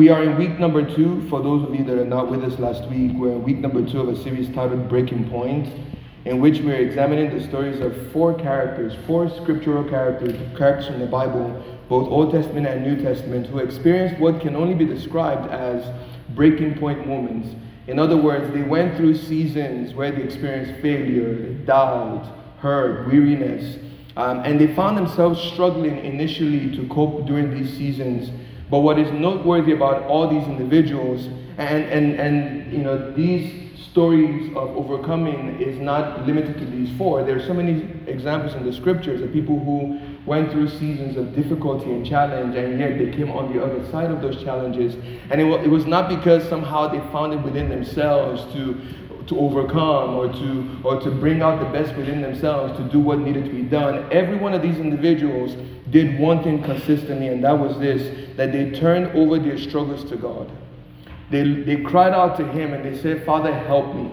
we are in week number two. For those of you that are not with us last week, we're in week number two of a series titled Breaking Point, in which we're examining the stories of four characters, four scriptural characters, characters from the Bible, both Old Testament and New Testament, who experienced what can only be described as breaking point moments. In other words, they went through seasons where they experienced failure, doubt, hurt, weariness, um, and they found themselves struggling initially to cope during these seasons. But what is noteworthy about all these individuals, and, and, and you know, these stories of overcoming is not limited to these four. There are so many examples in the scriptures of people who went through seasons of difficulty and challenge, and yet they came on the other side of those challenges. And it, it was not because somehow they found it within themselves to to overcome or to or to bring out the best within themselves to do what needed to be done. Every one of these individuals did one thing consistently and that was this that they turned over their struggles to god. They, they cried out to him and they said father help me.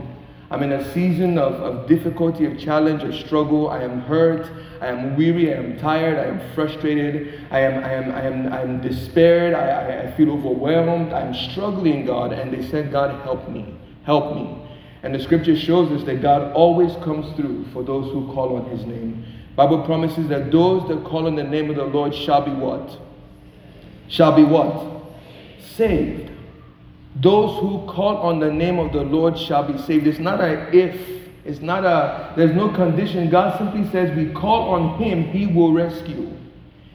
I'm in a season of, of difficulty of challenge of struggle. I am hurt. I am weary. I am tired. I am frustrated. I am i am i am i am despaired. I, I, I feel overwhelmed. I'm struggling god. And they said god help me. Help me and the scripture shows us that God always comes through for those who call on his name. Bible promises that those that call on the name of the Lord shall be what? Shall be what? Saved. Those who call on the name of the Lord shall be saved. It's not a if. It's not a, there's no condition. God simply says we call on him, he will rescue.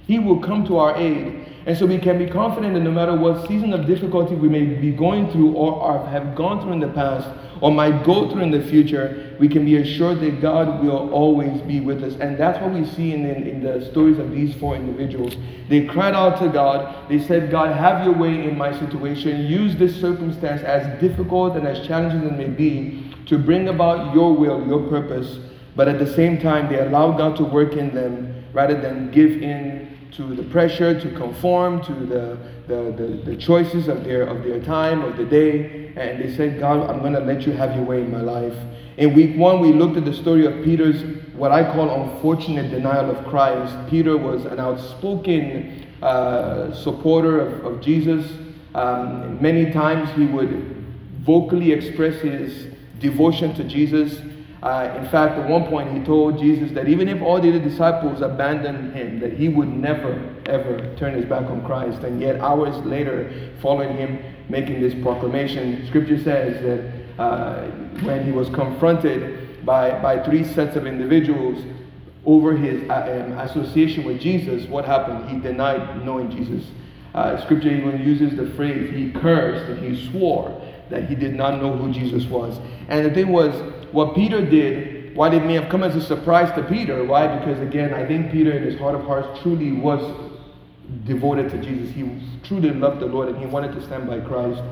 He will come to our aid. And so we can be confident that no matter what season of difficulty we may be going through or have gone through in the past or might go through in the future, we can be assured that God will always be with us. And that's what we see in, in, in the stories of these four individuals. They cried out to God. They said, God, have your way in my situation. Use this circumstance, as difficult and as challenging as it may be, to bring about your will, your purpose. But at the same time, they allowed God to work in them rather than give in to the pressure to conform to the, the, the, the, choices of their, of their time, of the day. And they said, God, I'm going to let you have your way in my life. In week one, we looked at the story of Peter's, what I call unfortunate denial of Christ. Peter was an outspoken uh, supporter of, of Jesus. Um, many times he would vocally express his devotion to Jesus. Uh, in fact, at one point, he told Jesus that even if all the other disciples abandoned him, that he would never, ever turn his back on Christ. And yet, hours later, following him making this proclamation, Scripture says that uh, when he was confronted by, by three sets of individuals over his uh, um, association with Jesus, what happened? He denied knowing Jesus. Uh, scripture even uses the phrase he cursed and he swore that he did not know who Jesus was. And the thing was, what Peter did, why did it may have come as a surprise to Peter. Why? Because again, I think Peter in his heart of hearts truly was devoted to Jesus. He truly loved the Lord and he wanted to stand by Christ.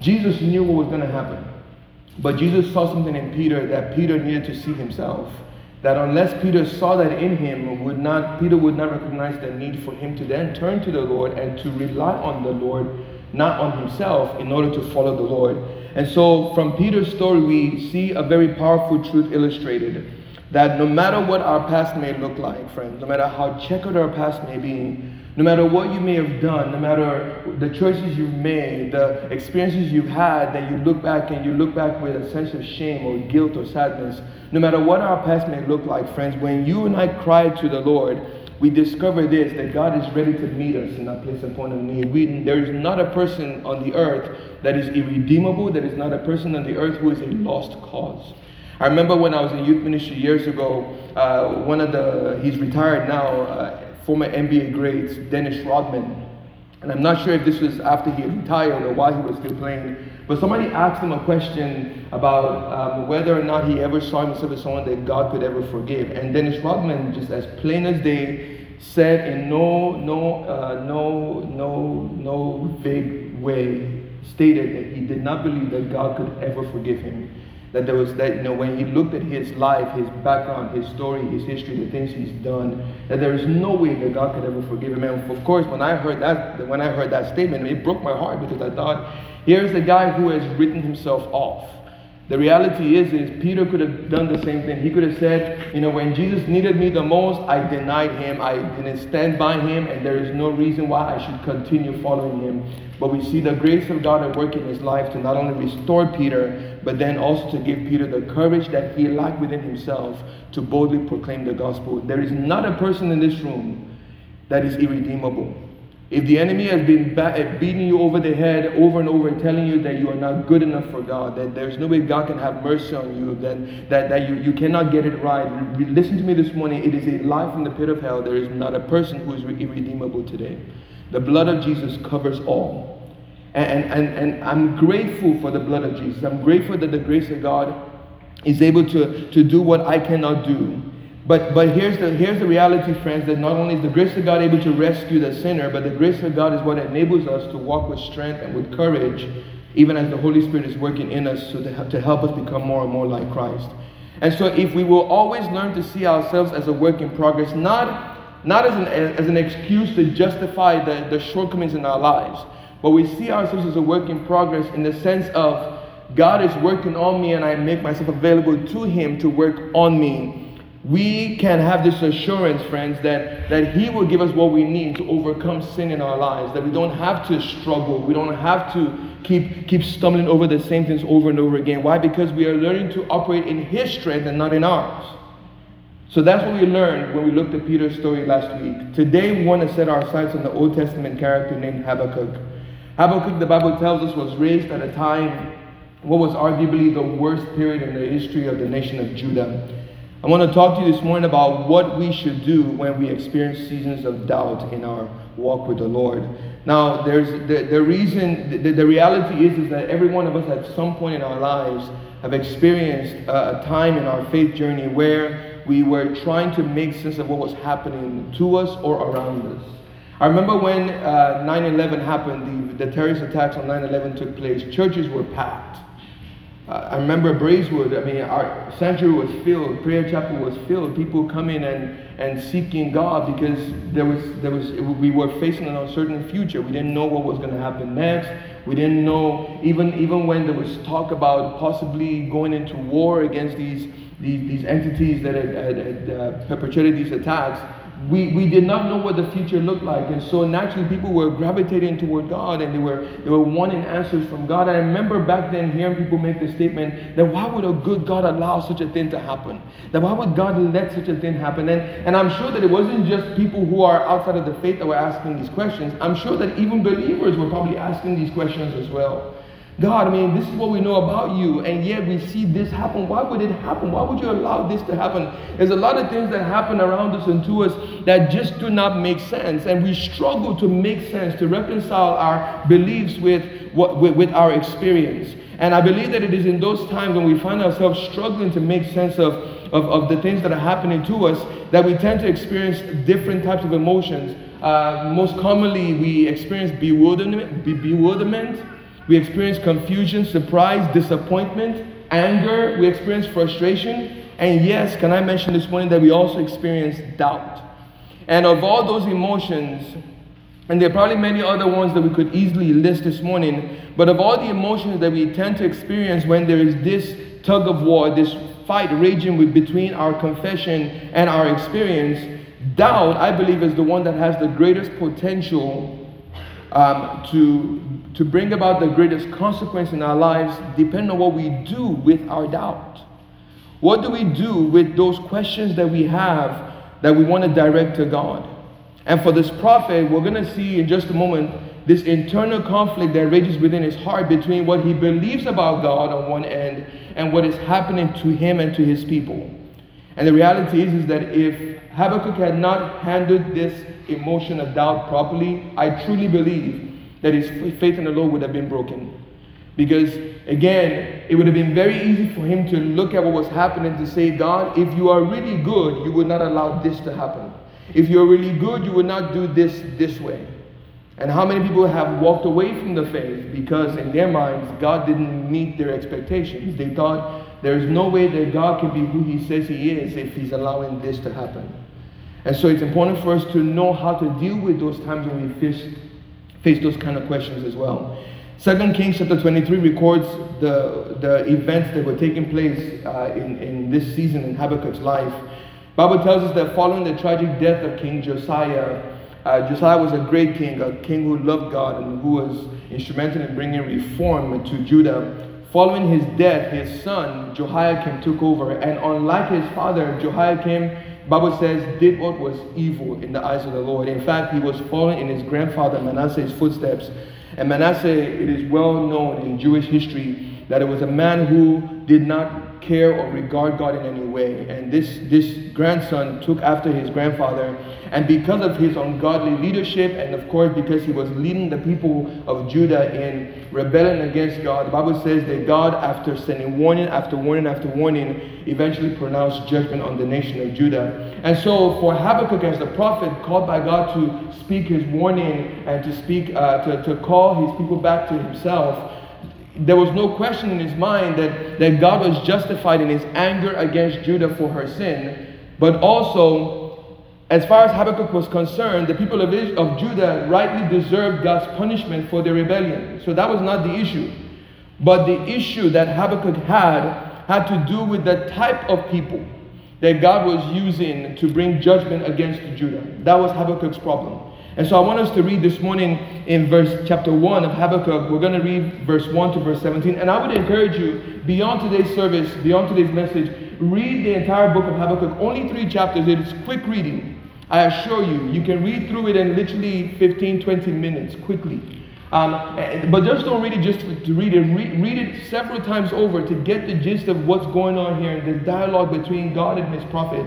Jesus knew what was going to happen. But Jesus saw something in Peter that Peter needed to see himself. That unless Peter saw that in him, would not Peter would not recognize the need for him to then turn to the Lord and to rely on the Lord, not on himself, in order to follow the Lord. And so from Peter's story, we see a very powerful truth illustrated that no matter what our past may look like, friends, no matter how checkered our past may be, no matter what you may have done, no matter the choices you've made, the experiences you've had, that you look back and you look back with a sense of shame or guilt or sadness, no matter what our past may look like, friends, when you and I cry to the Lord, we discover this that God is ready to meet us in that place and point of need. We, there is not a person on the earth that is irredeemable, there is not a person on the earth who is a lost cause. I remember when I was in youth ministry years ago, uh, one of the, he's retired now, uh, former NBA greats, Dennis Rodman. And I'm not sure if this was after he had retired or while he was still playing, but somebody asked him a question about um, whether or not he ever saw himself as someone that God could ever forgive. And Dennis Rodman, just as plain as day, said in no, no, uh, no, no, no vague way, stated that he did not believe that God could ever forgive him. That there was that, you know, when he looked at his life, his background, his story, his history, the things he's done, that there is no way that God could ever forgive him. And of course, when I heard that, when I heard that statement, it broke my heart because I thought, here's a guy who has written himself off. The reality is, is Peter could have done the same thing. He could have said, you know, when Jesus needed me the most, I denied him. I didn't stand by him, and there is no reason why I should continue following him. But we see the grace of God at work in his life to not only restore Peter, but then also to give Peter the courage that he lacked within himself to boldly proclaim the gospel. There is not a person in this room that is irredeemable. If the enemy has been uh, beating you over the head over and over, and telling you that you are not good enough for God, that there's no way God can have mercy on you, that, that, that you, you cannot get it right, listen to me this morning. It is a lie from the pit of hell. There is not a person who is irredeemable today. The blood of Jesus covers all. And, and, and I'm grateful for the blood of Jesus. I'm grateful that the grace of God is able to, to do what I cannot do. But, but here's, the, here's the reality, friends, that not only is the grace of God able to rescue the sinner, but the grace of God is what enables us to walk with strength and with courage, even as the Holy Spirit is working in us so to, to help us become more and more like Christ. And so if we will always learn to see ourselves as a work in progress, not, not as, an, as an excuse to justify the, the shortcomings in our lives, but we see ourselves as a work in progress in the sense of God is working on me and I make myself available to Him to work on me we can have this assurance, friends, that, that He will give us what we need to overcome sin in our lives, that we don't have to struggle, we don't have to keep, keep stumbling over the same things over and over again. Why? Because we are learning to operate in His strength and not in ours. So that's what we learned when we looked at Peter's story last week. Today we want to set our sights on the Old Testament character named Habakkuk. Habakkuk, the Bible tells us, was raised at a time what was arguably the worst period in the history of the nation of Judah. I want to talk to you this morning about what we should do when we experience seasons of doubt in our walk with the Lord. Now, there's the, the reason, the, the reality is, is that every one of us at some point in our lives have experienced a, a time in our faith journey where we were trying to make sense of what was happening to us or around us. I remember when uh, 9 uh, 11 happened, the, the terrorist attacks on 9 11 took place, churches were packed. Uh, I remember Braeswood, I mean, our sanctuary was filled, prayer chapel was filled, people coming and, and seeking God because there was, there was, we were facing an uncertain future. We didn't know what was going to happen next. We didn't know, even, even when there was talk about possibly going into war against these, these, these entities that had, had, had uh, perpetrated these attacks, we, we did not know what the future looked like. And so naturally people were gravitating toward God and they were, they were wanting answers from God. I remember back then hearing people make the statement that why would a good God allow such a thing to happen? That why would God let such a thing happen? And, and I'm sure that it wasn't just people who are outside of the faith that were asking these questions. I'm sure that even believers were probably asking these questions as well. God, I mean, this is what we know about you, and yet we see this happen. Why would it happen? Why would you allow this to happen? There's a lot of things that happen around us and to us that just do not make sense, and we struggle to make sense, to reconcile our beliefs with, what, with, with our experience. And I believe that it is in those times when we find ourselves struggling to make sense of, of, of the things that are happening to us that we tend to experience different types of emotions. Uh, most commonly, we experience bewilderment, bewilderment we experience confusion, surprise, disappointment, anger. We experience frustration. And yes, can I mention this morning that we also experience doubt? And of all those emotions, and there are probably many other ones that we could easily list this morning, but of all the emotions that we tend to experience when there is this tug of war, this fight raging with, between our confession and our experience, doubt, I believe, is the one that has the greatest potential um, to to bring about the greatest consequence in our lives depend on what we do with our doubt. What do we do with those questions that we have that we want to direct to God? And for this prophet, we're going to see in just a moment this internal conflict that rages within his heart between what he believes about God on one end and what is happening to him and to his people. And the reality is, is that if Habakkuk had not handled this emotion of doubt properly, I truly believe that his faith in the Lord would have been broken. Because again, it would have been very easy for him to look at what was happening to say, God, if you are really good, you would not allow this to happen. If you're really good, you would not do this this way. And how many people have walked away from the faith because in their minds, God didn't meet their expectations? They thought there's no way that God can be who He says He is if He's allowing this to happen. And so it's important for us to know how to deal with those times when we face face those kind of questions as well. Second Kings chapter 23 records the, the events that were taking place uh, in, in this season in Habakkuk's life. Bible tells us that following the tragic death of King Josiah, uh, Josiah was a great king, a king who loved God and who was instrumental in bringing reform to Judah. Following his death, his son Jehoiakim took over, and unlike his father, Jehoiakim, Bible says, did what was evil in the eyes of the Lord. In fact, he was following in his grandfather Manasseh's footsteps. And Manasseh, it is well known in Jewish history that it was a man who did not care or regard God in any way. And this, this grandson took after his grandfather. And because of his ungodly leadership, and of course, because he was leading the people of Judah in rebellion against God, the Bible says that God, after sending warning after warning after warning, eventually pronounced judgment on the nation of Judah. And so, for Habakkuk, as the prophet called by God to speak his warning and to speak, uh, to, to call his people back to himself, there was no question in his mind that, that God was justified in his anger against Judah for her sin, but also, as far as Habakkuk was concerned, the people of, of Judah rightly deserved God's punishment for their rebellion. So that was not the issue. But the issue that Habakkuk had had to do with the type of people that God was using to bring judgment against Judah. That was Habakkuk's problem. And so I want us to read this morning in verse chapter 1 of Habakkuk. We're going to read verse 1 to verse 17. And I would encourage you, beyond today's service, beyond today's message, read the entire book of Habakkuk. Only three chapters. It is quick reading. I assure you, you can read through it in literally 15, 20 minutes quickly. Um, but just don't read it just to read it. Read, read it several times over to get the gist of what's going on here in the dialogue between God and his prophet.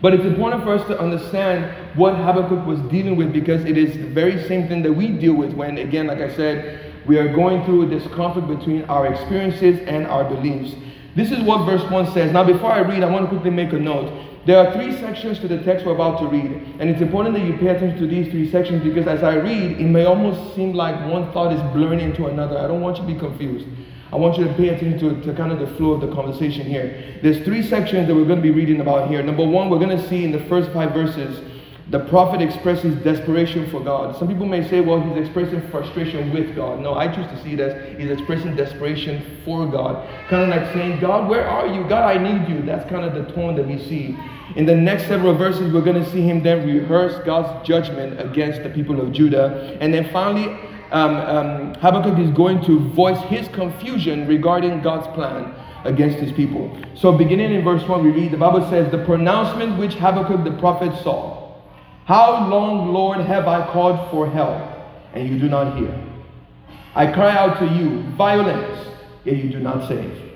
But it's important for us to understand what Habakkuk was dealing with because it is the very same thing that we deal with when, again, like I said, we are going through this conflict between our experiences and our beliefs. This is what verse 1 says. Now, before I read, I want to quickly make a note. There are three sections to the text we're about to read, and it's important that you pay attention to these three sections because as I read, it may almost seem like one thought is blurring into another. I don't want you to be confused. I want you to pay attention to, to kind of the flow of the conversation here. There's three sections that we're going to be reading about here. Number one, we're going to see in the first five verses, the prophet expresses desperation for God. Some people may say, well, he's expressing frustration with God. No, I choose to see it as he's expressing desperation for God. Kind of like saying, God, where are you? God, I need you. That's kind of the tone that we see. In the next several verses, we're going to see him then rehearse God's judgment against the people of Judah. And then finally, um, um, Habakkuk is going to voice his confusion regarding God's plan against his people. So, beginning in verse 1, we read the Bible says, The pronouncement which Habakkuk the prophet saw. How long, Lord, have I called for help, and you do not hear? I cry out to you, violence, yet you do not save.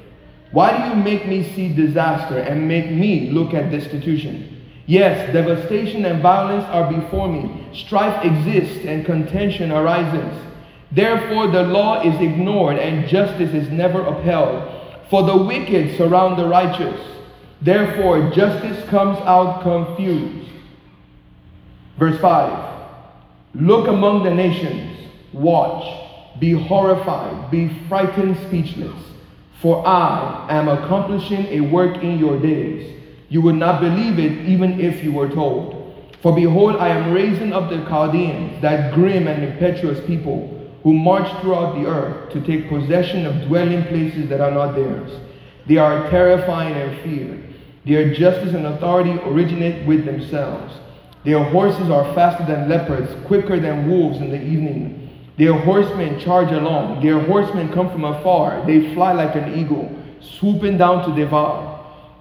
Why do you make me see disaster and make me look at destitution? Yes, devastation and violence are before me. Strife exists and contention arises. Therefore, the law is ignored and justice is never upheld. For the wicked surround the righteous. Therefore, justice comes out confused. Verse 5 Look among the nations, watch, be horrified, be frightened speechless. For I am accomplishing a work in your days you would not believe it even if you were told. For behold, I am raising up the Chaldeans, that grim and impetuous people, who march throughout the earth to take possession of dwelling places that are not theirs. They are terrifying and feared. Their justice and authority originate with themselves. Their horses are faster than leopards, quicker than wolves in the evening. Their horsemen charge along. Their horsemen come from afar. They fly like an eagle, swooping down to devour.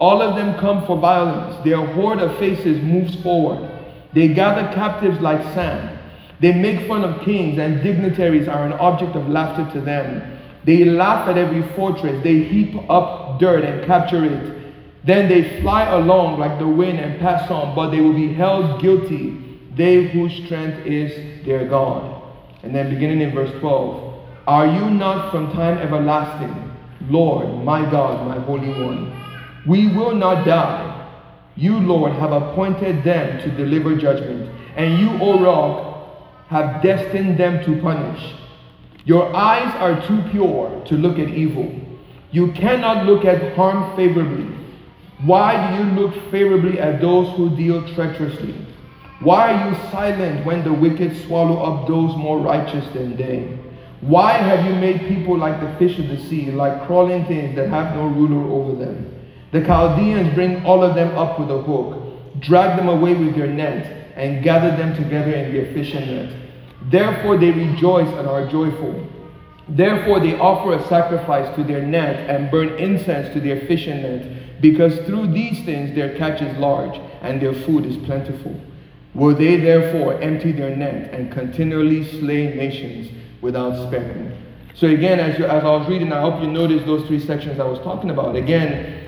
All of them come for violence. Their horde of faces moves forward. They gather captives like sand. They make fun of kings, and dignitaries are an object of laughter to them. They laugh at every fortress. They heap up dirt and capture it. Then they fly along like the wind and pass on, but they will be held guilty, they whose strength is their God. And then beginning in verse 12 Are you not from time everlasting, Lord, my God, my Holy One? We will not die. You, Lord, have appointed them to deliver judgment, and you, O rock, have destined them to punish. Your eyes are too pure to look at evil. You cannot look at harm favorably. Why do you look favorably at those who deal treacherously? Why are you silent when the wicked swallow up those more righteous than they? Why have you made people like the fish of the sea, like crawling things that have no ruler over them? The Chaldeans bring all of them up with a hook, drag them away with their net, and gather them together in their fishing net. Therefore they rejoice and are joyful. Therefore they offer a sacrifice to their net and burn incense to their fishing net, because through these things their catch is large and their food is plentiful. Will they therefore empty their net and continually slay nations without sparing? So again, as, you, as I was reading, I hope you noticed those three sections I was talking about. Again,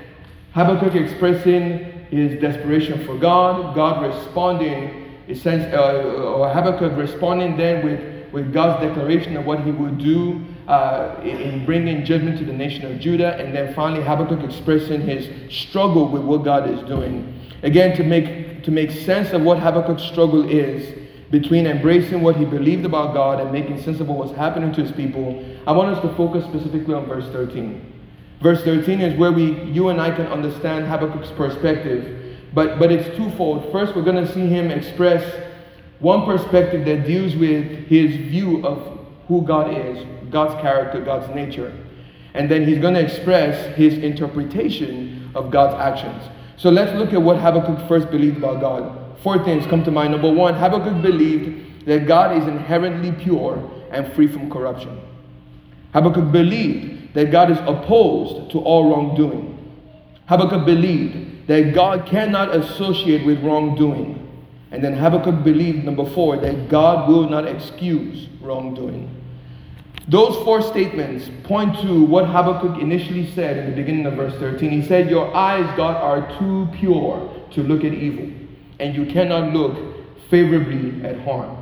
Habakkuk expressing his desperation for God, God responding, sense, uh, or Habakkuk responding then with, with God's declaration of what he would do uh, in bringing judgment to the nation of Judah, and then finally Habakkuk expressing his struggle with what God is doing. Again, to make to make sense of what Habakkuk's struggle is between embracing what he believed about God and making sense of what was happening to his people, I want us to focus specifically on verse 13. Verse 13 is where we, you and I can understand Habakkuk's perspective, but, but it's twofold. First, we're going to see him express one perspective that deals with his view of who God is, God's character, God's nature. And then he's going to express his interpretation of God's actions. So let's look at what Habakkuk first believed about God. Four things come to mind. Number one, Habakkuk believed that God is inherently pure and free from corruption. Habakkuk believed that God is opposed to all wrongdoing. Habakkuk believed that God cannot associate with wrongdoing. And then Habakkuk believed, number four, that God will not excuse wrongdoing. Those four statements point to what Habakkuk initially said in the beginning of verse 13. He said, Your eyes, God, are too pure to look at evil, and you cannot look favorably at harm.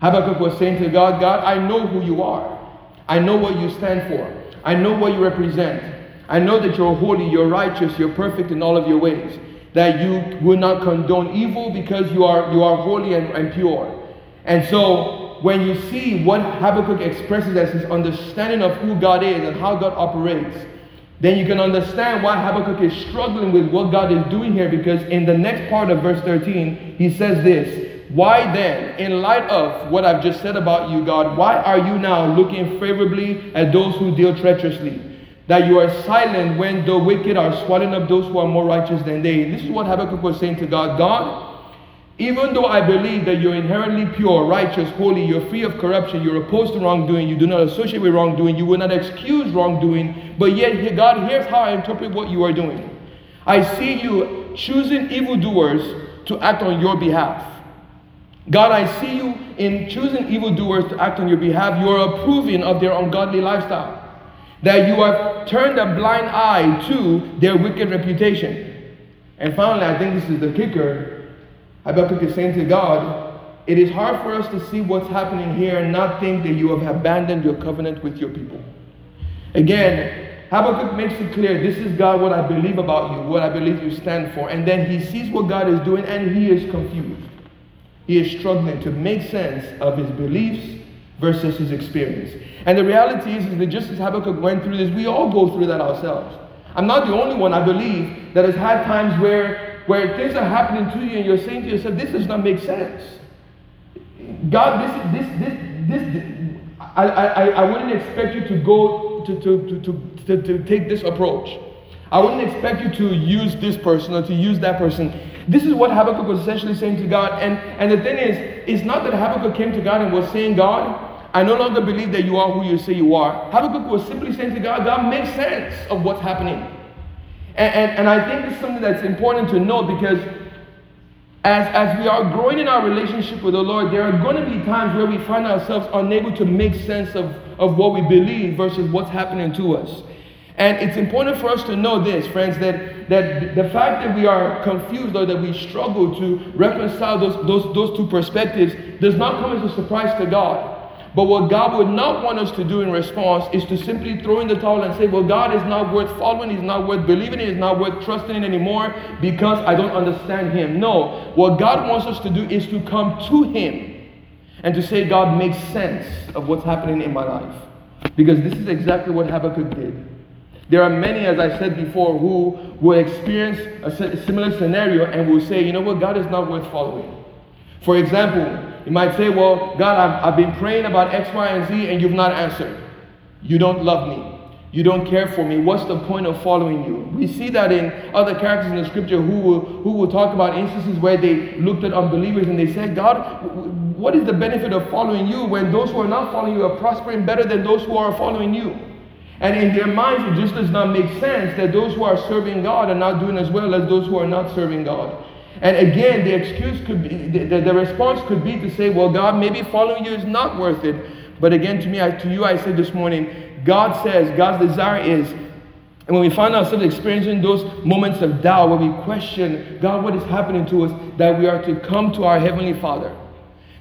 Habakkuk was saying to God, God, I know who you are. I know what you stand for. I know what you represent. I know that you're holy, you're righteous, you're perfect in all of your ways. That you will not condone evil because you are you are holy and, and pure. And so when you see what Habakkuk expresses as his understanding of who God is and how God operates, then you can understand why Habakkuk is struggling with what God is doing here because in the next part of verse 13, he says this Why then, in light of what I've just said about you, God, why are you now looking favorably at those who deal treacherously? That you are silent when the wicked are swallowing up those who are more righteous than they. This is what Habakkuk was saying to God God, even though I believe that you're inherently pure, righteous, holy, you're free of corruption, you're opposed to wrongdoing, you do not associate with wrongdoing, you will not excuse wrongdoing, but yet, God, here's how I interpret what you are doing. I see you choosing evildoers to act on your behalf. God, I see you in choosing evildoers to act on your behalf. You're approving of their ungodly lifestyle. That you have turned a blind eye to their wicked reputation. And finally, I think this is the kicker Habakkuk is saying to God, it is hard for us to see what's happening here and not think that you have abandoned your covenant with your people. Again, Habakkuk makes it clear this is God, what I believe about you, what I believe you stand for. And then he sees what God is doing and he is confused. He is struggling to make sense of his beliefs versus his experience. And the reality is, is that just as Habakkuk went through this, we all go through that ourselves. I'm not the only one, I believe, that has had times where where things are happening to you and you're saying to yourself, this does not make sense. God, this, this, this, this, I, I, I wouldn't expect you to go to, to, to, to, to take this approach. I wouldn't expect you to use this person or to use that person. This is what Habakkuk was essentially saying to God. And, and the thing is, it's not that Habakkuk came to God and was saying, God, I no longer believe that you are who you say you are. Habakkuk was simply saying to God, God, make sense of what's happening. And, and, and I think it's something that's important to note because as, as we are growing in our relationship with the Lord, there are going to be times where we find ourselves unable to make sense of, of what we believe versus what's happening to us. And it's important for us to know this, friends, that, that the fact that we are confused or that we struggle to reconcile those, those, those two perspectives does not come as a surprise to God. But what God would not want us to do in response is to simply throw in the towel and say, Well, God is not worth following, He's not worth believing, in, He's not worth trusting in anymore because I don't understand Him. No, what God wants us to do is to come to Him and to say, God, make sense of what's happening in my life. Because this is exactly what Habakkuk did. There are many, as I said before, who will experience a similar scenario and will say, you know what, God is not worth following. For example, You might say, Well, God, I've, I've been praying about X, Y, and Z, and you've not answered. You don't love me. You don't care for me. What's the point of following you? We see that in other characters in the scripture who will, who will talk about instances where they looked at unbelievers and they said, God, what is the benefit of following you when those who are not following you are prospering better than those who are following you? And in their minds, it just does not make sense that those who are serving God are not doing as well as those who are not serving God. And again, the excuse could be, the, the response could be to say, well, God, maybe following you is not worth it. But again, to me, I, to you, I said this morning, God says, God's desire is, and when we find ourselves experiencing those moments of doubt, when we question, God, what is happening to us, that we are to come to our Heavenly Father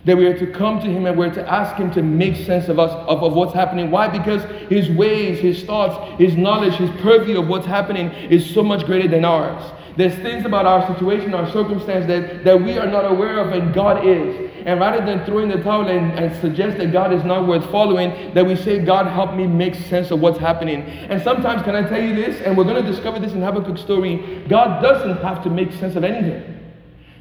that we are to come to him and we're to ask him to make sense of us of, of what's happening. Why? Because his ways his thoughts his knowledge his purview of what's happening is so much greater than ours. There's things about our situation our circumstance that, that we are not aware of and god is. And rather than throwing the towel and, and suggest that god is not worth following that we say god help me make sense of what's happening. And sometimes can i tell you this? And we're going to discover this in habakkuk's story. God doesn't have to make sense of anything.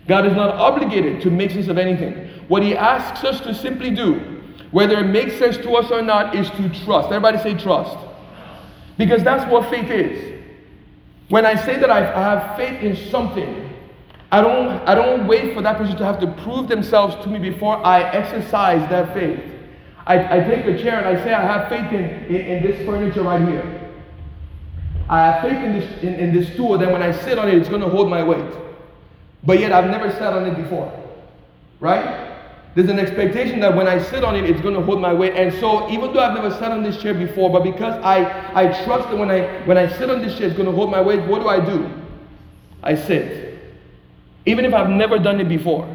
God is not obligated to make sense of anything. What He asks us to simply do, whether it makes sense to us or not, is to trust. Everybody say trust. Because that's what faith is. When I say that I have faith in something, I don't, I don't wait for that person to have to prove themselves to me before I exercise that faith. I, I take a chair and I say, I have faith in, in, in this furniture right here. I have faith in this, in, in this stool, then when I sit on it, it's going to hold my weight. But yet I've never sat on it before. Right? There's an expectation that when I sit on it, it's going to hold my weight. And so, even though I've never sat on this chair before, but because I, I trust that when I, when I sit on this chair, it's going to hold my weight, what do I do? I sit. Even if I've never done it before.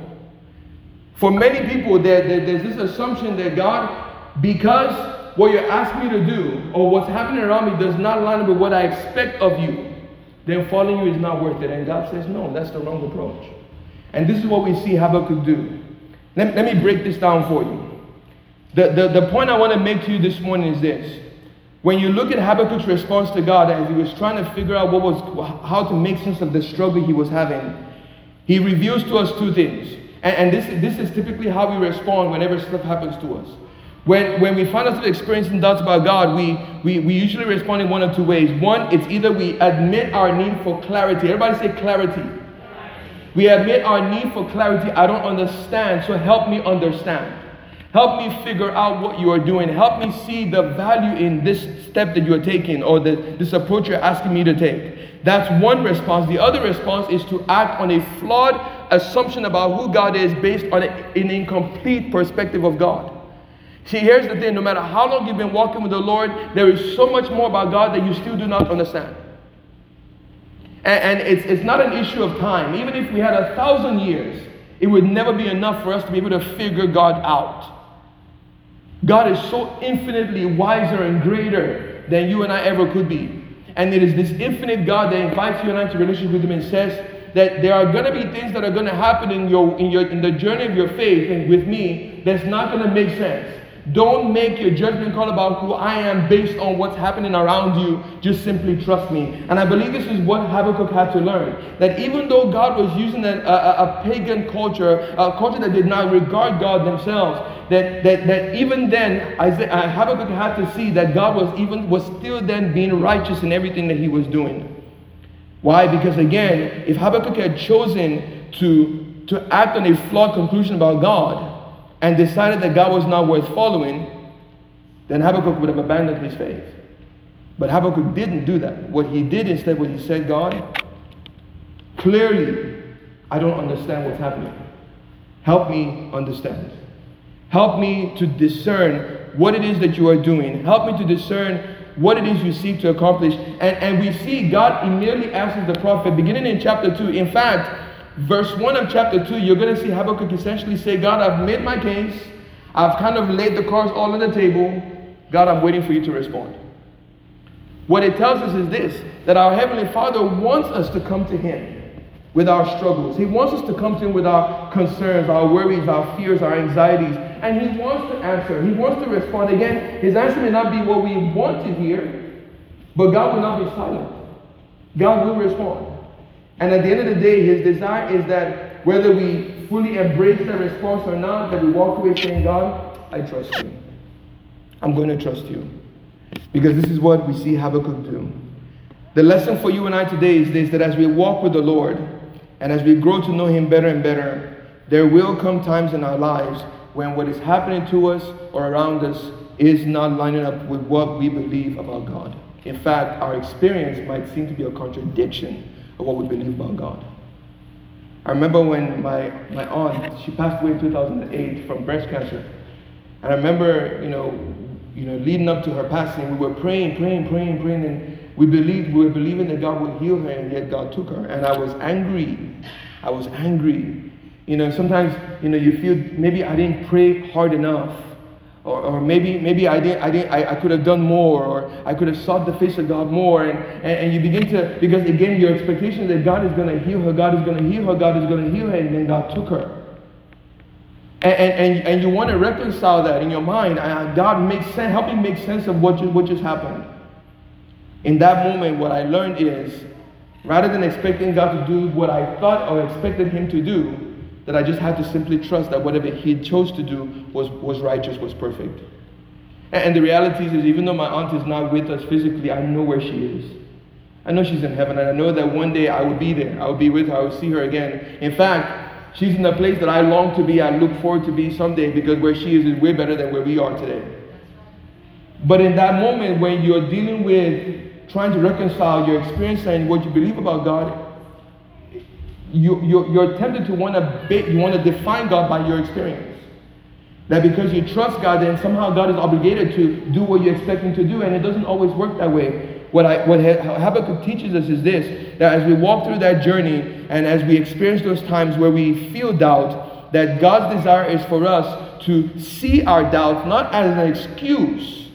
For many people, there, there, there's this assumption that God, because what you're asking me to do or what's happening around me does not line up with what I expect of you, then following you is not worth it. And God says, no, that's the wrong approach. And this is what we see Habakkuk do. Let, let me break this down for you. The, the, the point I want to make to you this morning is this. When you look at Habakkuk's response to God as he was trying to figure out what was, how to make sense of the struggle he was having, he reveals to us two things. And, and this, this is typically how we respond whenever stuff happens to us. When, when we find ourselves experiencing doubts about God, we, we, we usually respond in one of two ways. One, it's either we admit our need for clarity. Everybody say clarity. We admit our need for clarity. I don't understand, so help me understand. Help me figure out what you are doing. Help me see the value in this step that you are taking or the, this approach you're asking me to take. That's one response. The other response is to act on a flawed assumption about who God is based on an incomplete perspective of God. See, here's the thing no matter how long you've been walking with the Lord, there is so much more about God that you still do not understand. And, and it's, it's not an issue of time. Even if we had a thousand years, it would never be enough for us to be able to figure God out. God is so infinitely wiser and greater than you and I ever could be. And it is this infinite God that invites you and I to relationship with Him and says that there are going to be things that are going to happen in your in your in the journey of your faith and with me that's not going to make sense. Don't make your judgment call about who I am based on what's happening around you. Just simply trust me. And I believe this is what Habakkuk had to learn. That even though God was using a, a, a pagan culture, a culture that did not regard God themselves, that, that, that even then Isaiah, uh, Habakkuk had to see that God was even was still then being righteous in everything that he was doing. Why? Because again, if Habakkuk had chosen to, to act on a flawed conclusion about God, and decided that God was not worth following, then Habakkuk would have abandoned his faith. But Habakkuk didn't do that. What he did instead was he said, God, clearly, I don't understand what's happening. Help me understand. Help me to discern what it is that you are doing. Help me to discern what it is you seek to accomplish. And, and we see God immediately answers the prophet, beginning in chapter 2. In fact, verse 1 of chapter 2, you're going to see Habakkuk essentially say, God, I've made my case. I've kind of laid the cards all on the table. God, I'm waiting for you to respond. What it tells us is this that our Heavenly Father wants us to come to Him with our struggles. He wants us to come to Him with our concerns, our worries, our fears, our anxieties. And He wants to answer. He wants to respond. Again, His answer may not be what we want to hear, but God will not be silent. God will respond. And at the end of the day, his desire is that whether we fully embrace the response or not, that we walk away saying, God, I trust you. I'm going to trust you. Because this is what we see Habakkuk do. The lesson for you and I today is this that as we walk with the Lord and as we grow to know Him better and better, there will come times in our lives when what is happening to us or around us is not lining up with what we believe about God. In fact, our experience might seem to be a contradiction what we believe about God. I remember when my, my aunt, she passed away in 2008 from breast cancer. And I remember, you know, you know, leading up to her passing, we were praying, praying, praying, praying, and we believed, we were believing that God would heal her, and yet God took her. And I was angry. I was angry. You know, sometimes, you know, you feel maybe I didn't pray hard enough. Or, or maybe maybe I didn't I didn't I, I could have done more or I could have sought the face of God more and, and, and you begin to because again your expectation that God is gonna heal her, God is gonna heal her, God is gonna heal her, and then God took her. And, and, and you want to reconcile that in your mind. God makes sense, help me make sense of what, just, what just happened. In that moment, what I learned is rather than expecting God to do what I thought or expected Him to do, that I just had to simply trust that whatever He chose to do was, was righteous, was perfect. And, the reality is, even though my aunt is not with us physically, I know where she is. I know she's in heaven, and I know that one day I will be there. I will be with her, I will see her again. In fact, She's in a place that I long to be, I look forward to be someday because where she is is way better than where we are today. But in that moment when you're dealing with trying to reconcile your experience and what you believe about God, you, you're, you're tempted to want to you want to define God by your experience. That because you trust God, then somehow God is obligated to do what you expect Him to do, and it doesn't always work that way. What, I, what Habakkuk teaches us is this that as we walk through that journey and as we experience those times where we feel doubt, that God's desire is for us to see our doubt not as an excuse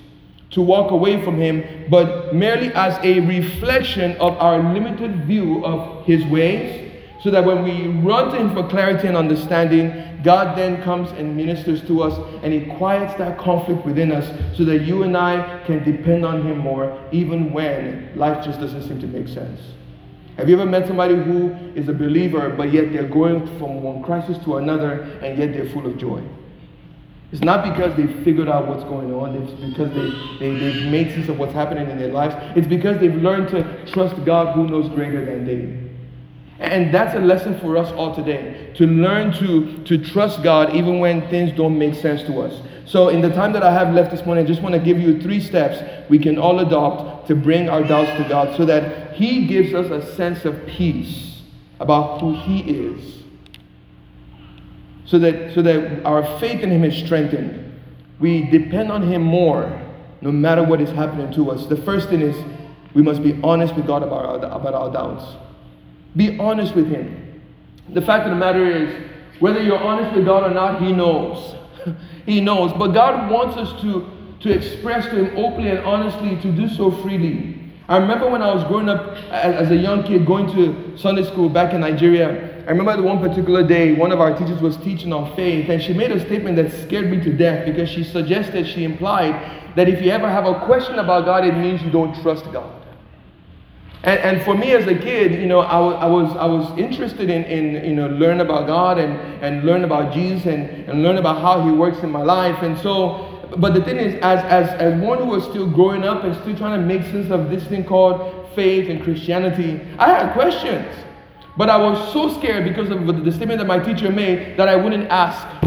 to walk away from Him, but merely as a reflection of our limited view of His ways so that when we run to Him for clarity and understanding, God then comes and ministers to us and He quiets that conflict within us so that you and I can depend on Him more, even when life just doesn't seem to make sense. Have you ever met somebody who is a believer, but yet they're going from one crisis to another, and yet they're full of joy? It's not because they figured out what's going on, it's because they, they, they've made sense of what's happening in their lives. It's because they've learned to trust God who knows greater than they. And that's a lesson for us all today to learn to, to trust God even when things don't make sense to us. So, in the time that I have left this morning, I just want to give you three steps we can all adopt to bring our doubts to God so that He gives us a sense of peace about who He is. So that, so that our faith in Him is strengthened. We depend on Him more no matter what is happening to us. The first thing is we must be honest with God about our, about our doubts. Be honest with Him. The fact of the matter is, whether you're honest with God or not, He knows. he knows. But God wants us to, to express to Him openly and honestly, to do so freely. I remember when I was growing up as, a young kid going to Sunday school back in Nigeria. I remember one particular day, one of our teachers was teaching on faith, and she made a statement that scared me to death because she suggested, she implied that if you ever have a question about God, it means you don't trust God. And, and for me as a kid, you know, I, I, was, I was interested in, in, you know, learn about God and, and learn about Jesus and, and learn about how he works in my life. And so, but the thing is, as, as, as one who was still growing up and still trying to make sense of this thing called faith and Christianity, I had questions. But I was so scared because of the statement that my teacher made that I wouldn't ask.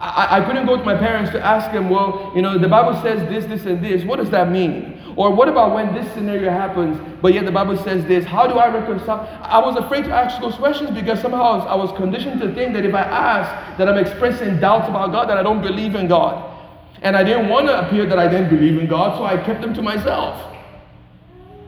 I, I couldn't go to my parents to ask them, well, you know, the Bible says this, this, and this. What does that mean? Or what about when this scenario happens, but yet the Bible says this? How do I reconcile? I was afraid to ask those questions because somehow I was, conditioned to think that if I ask, that I'm expressing doubts about God, that I don't believe in God. And I didn't want to appear that I didn't believe in God, so I kept them to myself.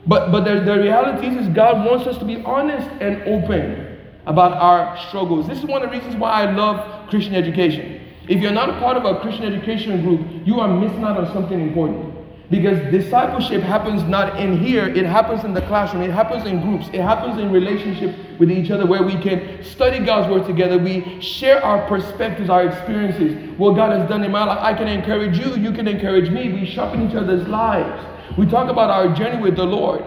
But, but the, the reality is, is God wants us to be honest and open about our struggles. This is one of the reasons why I love Christian education. If you're not a part of a Christian education group, you are missing out on something important. Because discipleship happens not in here, it happens in the classroom, it happens in groups, it happens in relationship with each other where we can study God's word together. We share our perspectives, our experiences, what God has done in my life. I can encourage you, you can encourage me. We sharpen each other's lives. We talk about our journey with the Lord.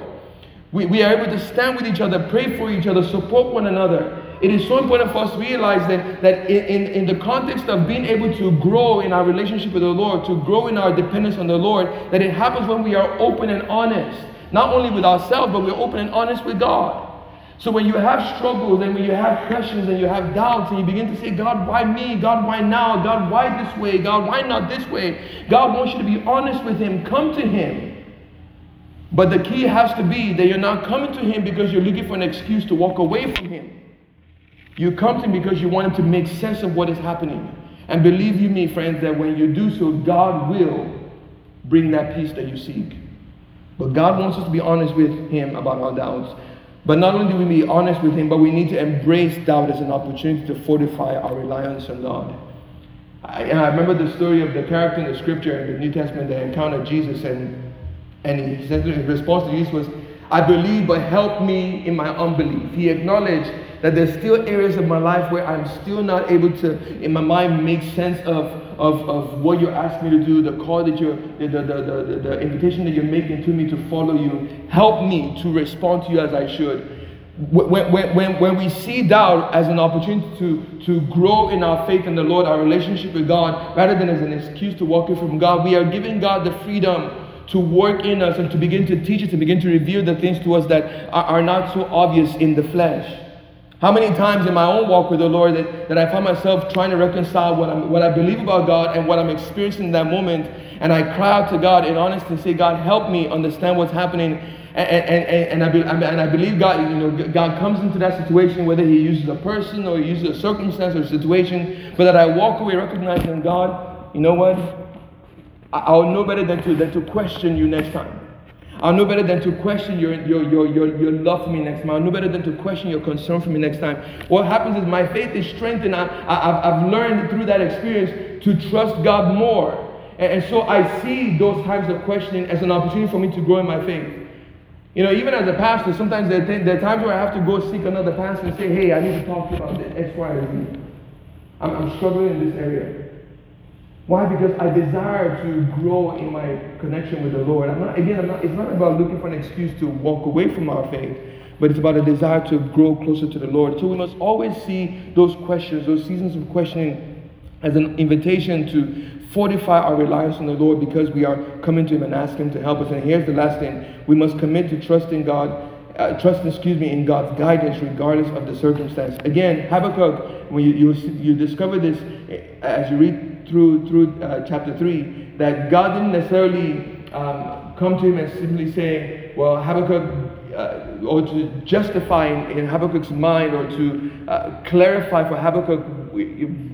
We, we are able to stand with each other, pray for each other, support one another. It is so important for us to realize that, that in, in, in, the context of being able to grow in our relationship with the Lord, to grow in our dependence on the Lord, that it happens when we are open and honest, not only with ourselves, but we're open and honest with God. So when you have struggles and when you have questions and you have doubts and you begin to say, God, why me? God, why now? God, why this way? God, why not this way? God wants you to be honest with Him. Come to Him. But the key has to be that you're not coming to Him because you're looking for an excuse to walk away from Him. You come to Him because you want Him to make sense of what is happening. And believe you me, friends, that when you do so, God will bring that peace that you seek. But God wants us to be honest with Him about our doubts. But not only do we be honest with Him, but we need to embrace doubt as an opportunity to fortify our reliance on God. I, and I remember the story of the character in the scripture in the New Testament that encountered Jesus, and, and he said his response to Jesus was, I believe, but help me in my unbelief. He acknowledged that there's still areas of my life where I'm still not able to, in my mind, make sense of of, of what you're asking me to do, the call that you're, the, the, the, the, the invitation that you're making to me to follow you. Help me to respond to you as I should. When, when, when, we see doubt as an opportunity to, to grow in our faith in the Lord, our relationship with God, rather than as an excuse to walk away from God, we are giving God the freedom to work in us and to begin to teach us, to begin to reveal the things to us that are, are not so obvious in the flesh. How many times in my own walk with the Lord that, that I find myself trying to reconcile what, I'm, what I believe about God and what I'm experiencing in that moment, and I cry out to God in honesty and say, God, help me understand what's happening. And, and, and, and, I, be, and I believe God, you know, God comes into that situation, whether He uses a person or He uses a circumstance or a situation, but that I walk away recognizing God, you know what? I'll know better than to, than to question you next time. I'll know better than to question your, your, your, your, your love for me next time. I'll know better than to question your concern for me next time. What happens is my faith is strengthened. I, I, I've learned through that experience to trust God more. And, and so I see those times of questioning as an opportunity for me to grow in my faith. You know, even as a pastor, sometimes there, there are times where I have to go seek another pastor and say, hey, I need to talk to you about this X, Y, and Z. I'm, I'm struggling in this area. Why? Because I desire to grow in my connection with the Lord. I'm not, again, I'm not, it's not about looking for an excuse to walk away from our faith, but it's about a desire to grow closer to the Lord. So we must always see those questions, those seasons of questioning, as an invitation to fortify our reliance on the Lord because we are coming to Him and asking Him to help us. And here's the last thing we must commit to trusting God. Uh, trust, excuse me, in God's guidance regardless of the circumstance. Again, Habakkuk, when you, you, you discover this as you read through, through uh, chapter 3 that God didn't necessarily um, come to him and simply say, well, Habakkuk, uh, or to justify in, Habakkuk's mind or to uh, clarify for Habakkuk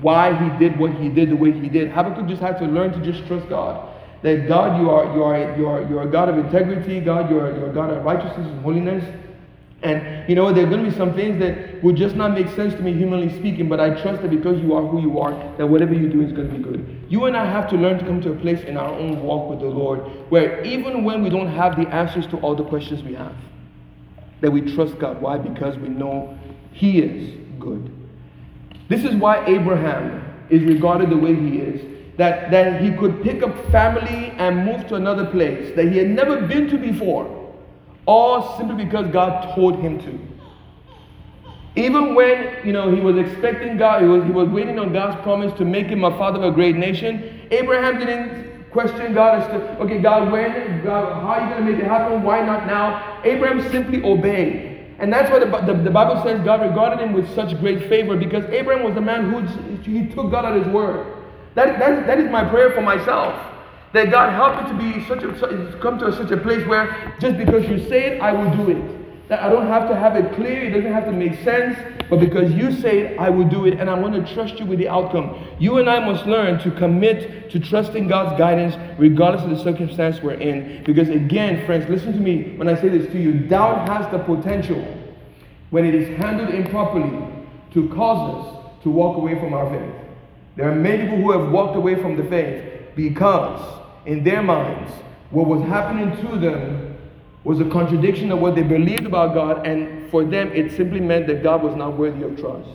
why he did what he did the way he did. Habakkuk just had to learn to just trust God. That God, you are, you are, you are, you are a God of integrity, God, you are, you are a God of righteousness and holiness. And you know, there are going to be some things that will just not make sense to me, humanly speaking, but I trust that because you are who you are, that whatever you do is going to be good. You and I have to learn to come to a place in our own walk with the Lord where even when we don't have the answers to all the questions we have, that we trust God. Why? Because we know He is good. This is why Abraham is regarded the way he is. That, that he could pick up family and move to another place that he had never been to before all simply because God told him to. Even when, you know, he was expecting God, he was, he was waiting on God's promise to make him a father of a great nation, Abraham didn't question God as to, okay, God, when? God, how are you going to make it happen? Why not now? Abraham simply obeyed. And that's why the, the, the, Bible says God regarded him with such great favor because Abraham was a man who he took God at his word. That, that, that is my prayer for myself. That God help me to be such a come to such a place where just because you say it, I will do it. That I don't have to have it clear, it doesn't have to make sense, but because you say it, I will do it, and I want to trust you with the outcome. You and I must learn to commit to trusting God's guidance regardless of the circumstance we're in. Because again, friends, listen to me when I say this to you. Doubt has the potential, when it is handled improperly, to cause us to walk away from our faith. There are many people who have walked away from the faith because in their minds, what was happening to them was a contradiction of what they believed about God, and for them, it simply meant that God was not worthy of trust.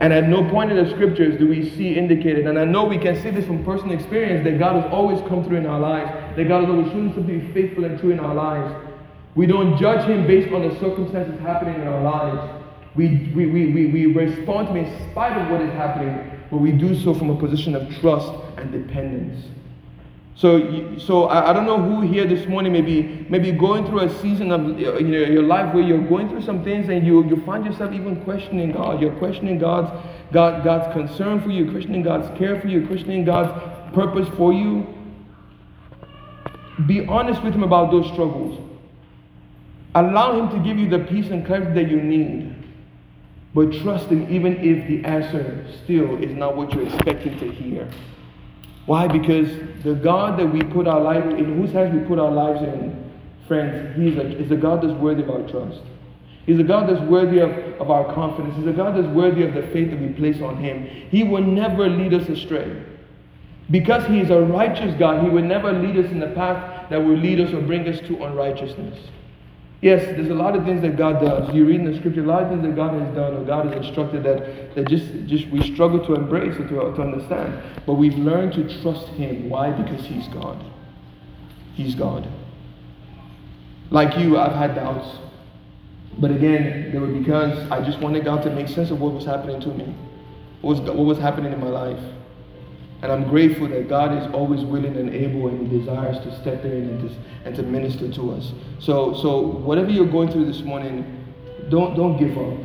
And at no point in the scriptures do we see indicated, and I know we can see this from personal experience, that God has always come through in our lives, that God has always shown to be faithful and true in our lives. We don't judge Him based on the circumstances happening in our lives, We, we, we, we, we respond to Him in spite of what is happening, but we do so from a position of trust and dependence. So, so I, I don't know who here this morning may be, maybe going through a season of uh, you know, your life where you're going through some things and you, you find yourself even questioning God. You're questioning God's, God, God's concern for you, questioning God's care for you, questioning God's purpose for you. Be honest with Him about those struggles. Allow Him to give you the peace and clarity that you need. But trust Him even if the answer still is not what you're expecting to hear. Why? Because the God that we put our life in, whose hands we put our lives in, friends, He's a, is a God that's worthy of our trust. He's a God that's worthy of, of our confidence. He's a God that's worthy of the faith that we place on Him. He will never lead us astray. Because He is a righteous God, He will never lead us in the path that will lead us or bring us to unrighteousness. Yes, there's a lot of things that God does. You read in the scripture, a lot of things that God has done or God has instructed that, that just, just we struggle to embrace or to, to understand. But we've learned to trust Him. Why? Because He's God. He's God. Like you, I've had doubts. But again, they were because I just wanted God to make sense of what was happening to me, what was, what was happening in my life. And I'm grateful that God is always willing and able and He desires to step in and to, and to minister to us. So, so whatever you're going through this morning, don't, don't give up.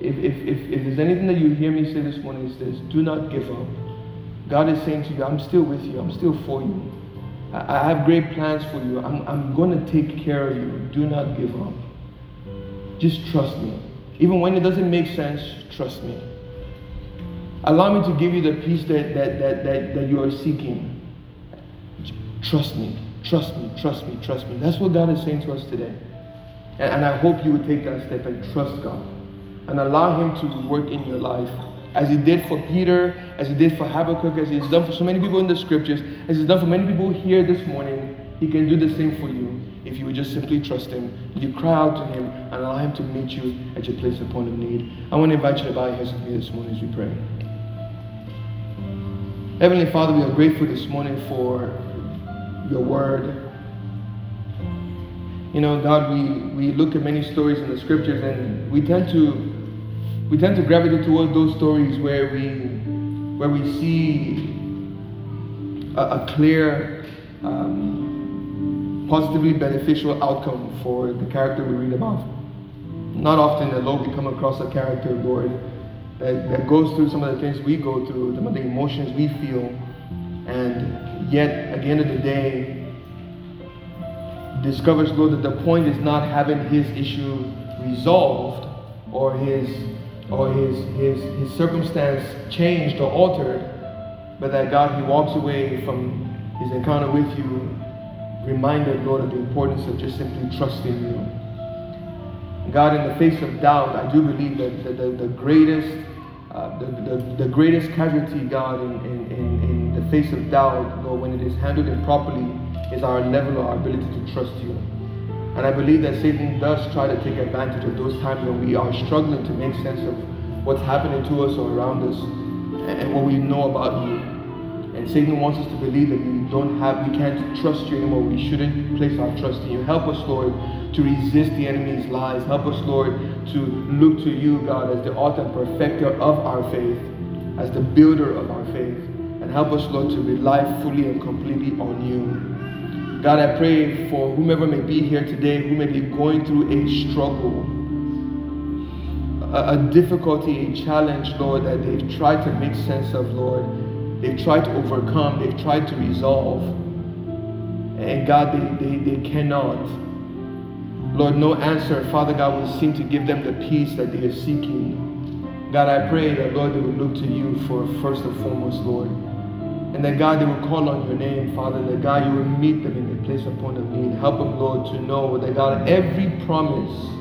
If, if, if, if there's anything that you hear me say this morning, it's this do not give up. God is saying to you, I'm still with you, I'm still for you. I, I have great plans for you. I'm, I'm going to take care of you. Do not give up. Just trust me. Even when it doesn't make sense, trust me. Allow me to give you the peace that, that, that, that, that you are seeking. Trust me, trust me, trust me, trust me. That's what God is saying to us today. And, and I hope you would take that step and trust God and allow Him to work in your life as He did for Peter, as He did for Habakkuk, as He's done for so many people in the scriptures, as He's done for many people here this morning. He can do the same for you if you would just simply trust Him. You cry out to Him and allow Him to meet you at your place of point of need. I want to invite you to bow your heads with me this morning as we pray. Heavenly Father, we are grateful this morning for your word. You know, God, we, we look at many stories in the scriptures and we tend to we tend to gravitate towards those stories where we where we see a, a clear um, positively beneficial outcome for the character we read about. Not often, Lord, we come across a character, Lord, that, that goes through some of the things we go through, some of the emotions we feel, and yet at the end of the day, discovers, Lord, that the point is not having his issue resolved or his or his his his circumstance changed or altered, but that God he walks away from his encounter with you, reminded, Lord, of the importance of just simply trusting you. God, in the face of doubt, I do believe that the, the, the greatest uh, the, the, the, greatest casualty, God, in, in, in, in, the face of doubt, Lord, when it is handled improperly, is our level of our ability to trust you. And I believe that Satan does try to take advantage of those times when we are struggling to make sense of what's happening to us or around us and what we know about you. And Satan wants us to believe that we don't have, we can't trust you anymore. We shouldn't place our trust in you. Help us, Lord, to resist the enemy's lies. Help us, Lord, to look to you, God, as the author and perfecter of our faith, as the builder of our faith. And help us, Lord, to rely fully and completely on you. God, I pray for whomever may be here today, who may be going through a struggle, a, a difficulty, a challenge, Lord, that they've tried to make sense of, Lord. They've tried to overcome, they've tried to resolve. And God, they, they, they cannot. Lord, no answer, Father God, will seem to give them the peace that they are seeking. God, I pray that, Lord, they will look to you for first and foremost, Lord. And that, God, they will call on your name, Father, that, God, you will meet them in the place of point need. Help them, Lord, to know that, God, every promise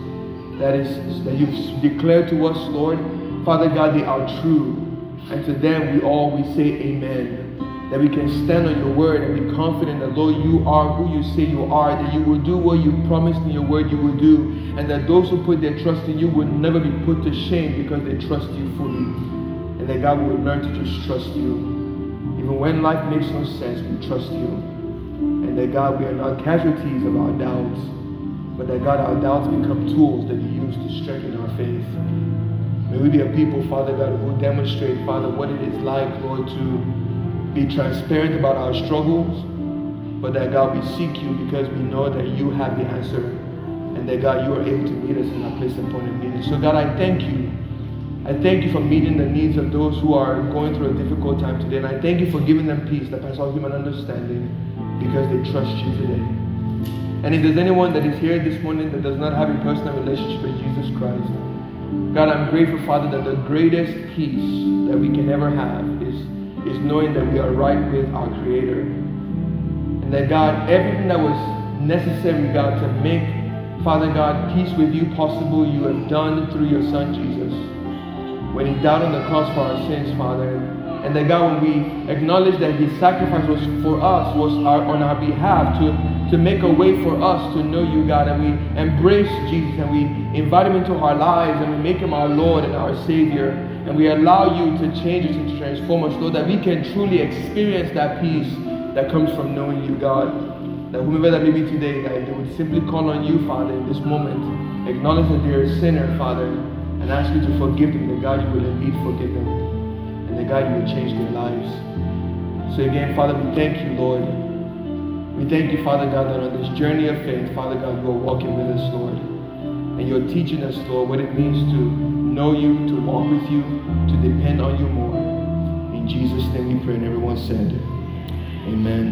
that is that you've declared to us, Lord, Father God, they are true. And to them we all we say amen that we can stand on your word and be confident that, Lord, you are who you say you are, that you will do what you promised in your word you will do, and that those who put their trust in you will never be put to shame because they trust you fully. And that God will learn to just trust you. Even when life makes no sense, we trust you. And that God, we are not casualties of our doubts, but that God, our doubts become tools that you use to strengthen our faith. May we be a people, Father God, who demonstrate, Father, what it is like, Lord, to be transparent about our struggles, but that God, we seek you because we know that you have the answer and that God, you are able to meet us in our place and point of need. So God, I thank you. I thank you for meeting the needs of those who are going through a difficult time today. And I thank you for giving them peace that passes all human understanding because they trust you today. And if there's anyone that is here this morning that does not have a personal relationship with Jesus Christ, God, I'm grateful, Father, that the greatest peace that we can ever have is, is knowing that we are right with our Creator. And that, God, everything that was necessary, God, to make, Father God, peace with you possible, you have done through your Son, Jesus. When He died on the cross for our sins, Father. And that, God, when we acknowledge that His sacrifice was for us, was our, on our behalf, to to make a way for us to know you, God. And we embrace Jesus and we invite him into our lives and we make him our Lord and our Savior. And we allow you to change us and transform us, Lord, that we can truly experience that peace that comes from knowing you, God. That whomever that may be today, that they would simply call on you, Father, in this moment, acknowledge that they're a sinner, Father, and ask you to forgive them, that God, you will indeed forgive them, and that God, you will change their lives. So again, Father, we thank you, Lord. We thank you, Father God, that on this journey of faith, Father God, you are walking with us, Lord. And you're teaching us, Lord, what it means to know you, to walk with you, to depend on you more. In Jesus' name we pray, and everyone said, Amen.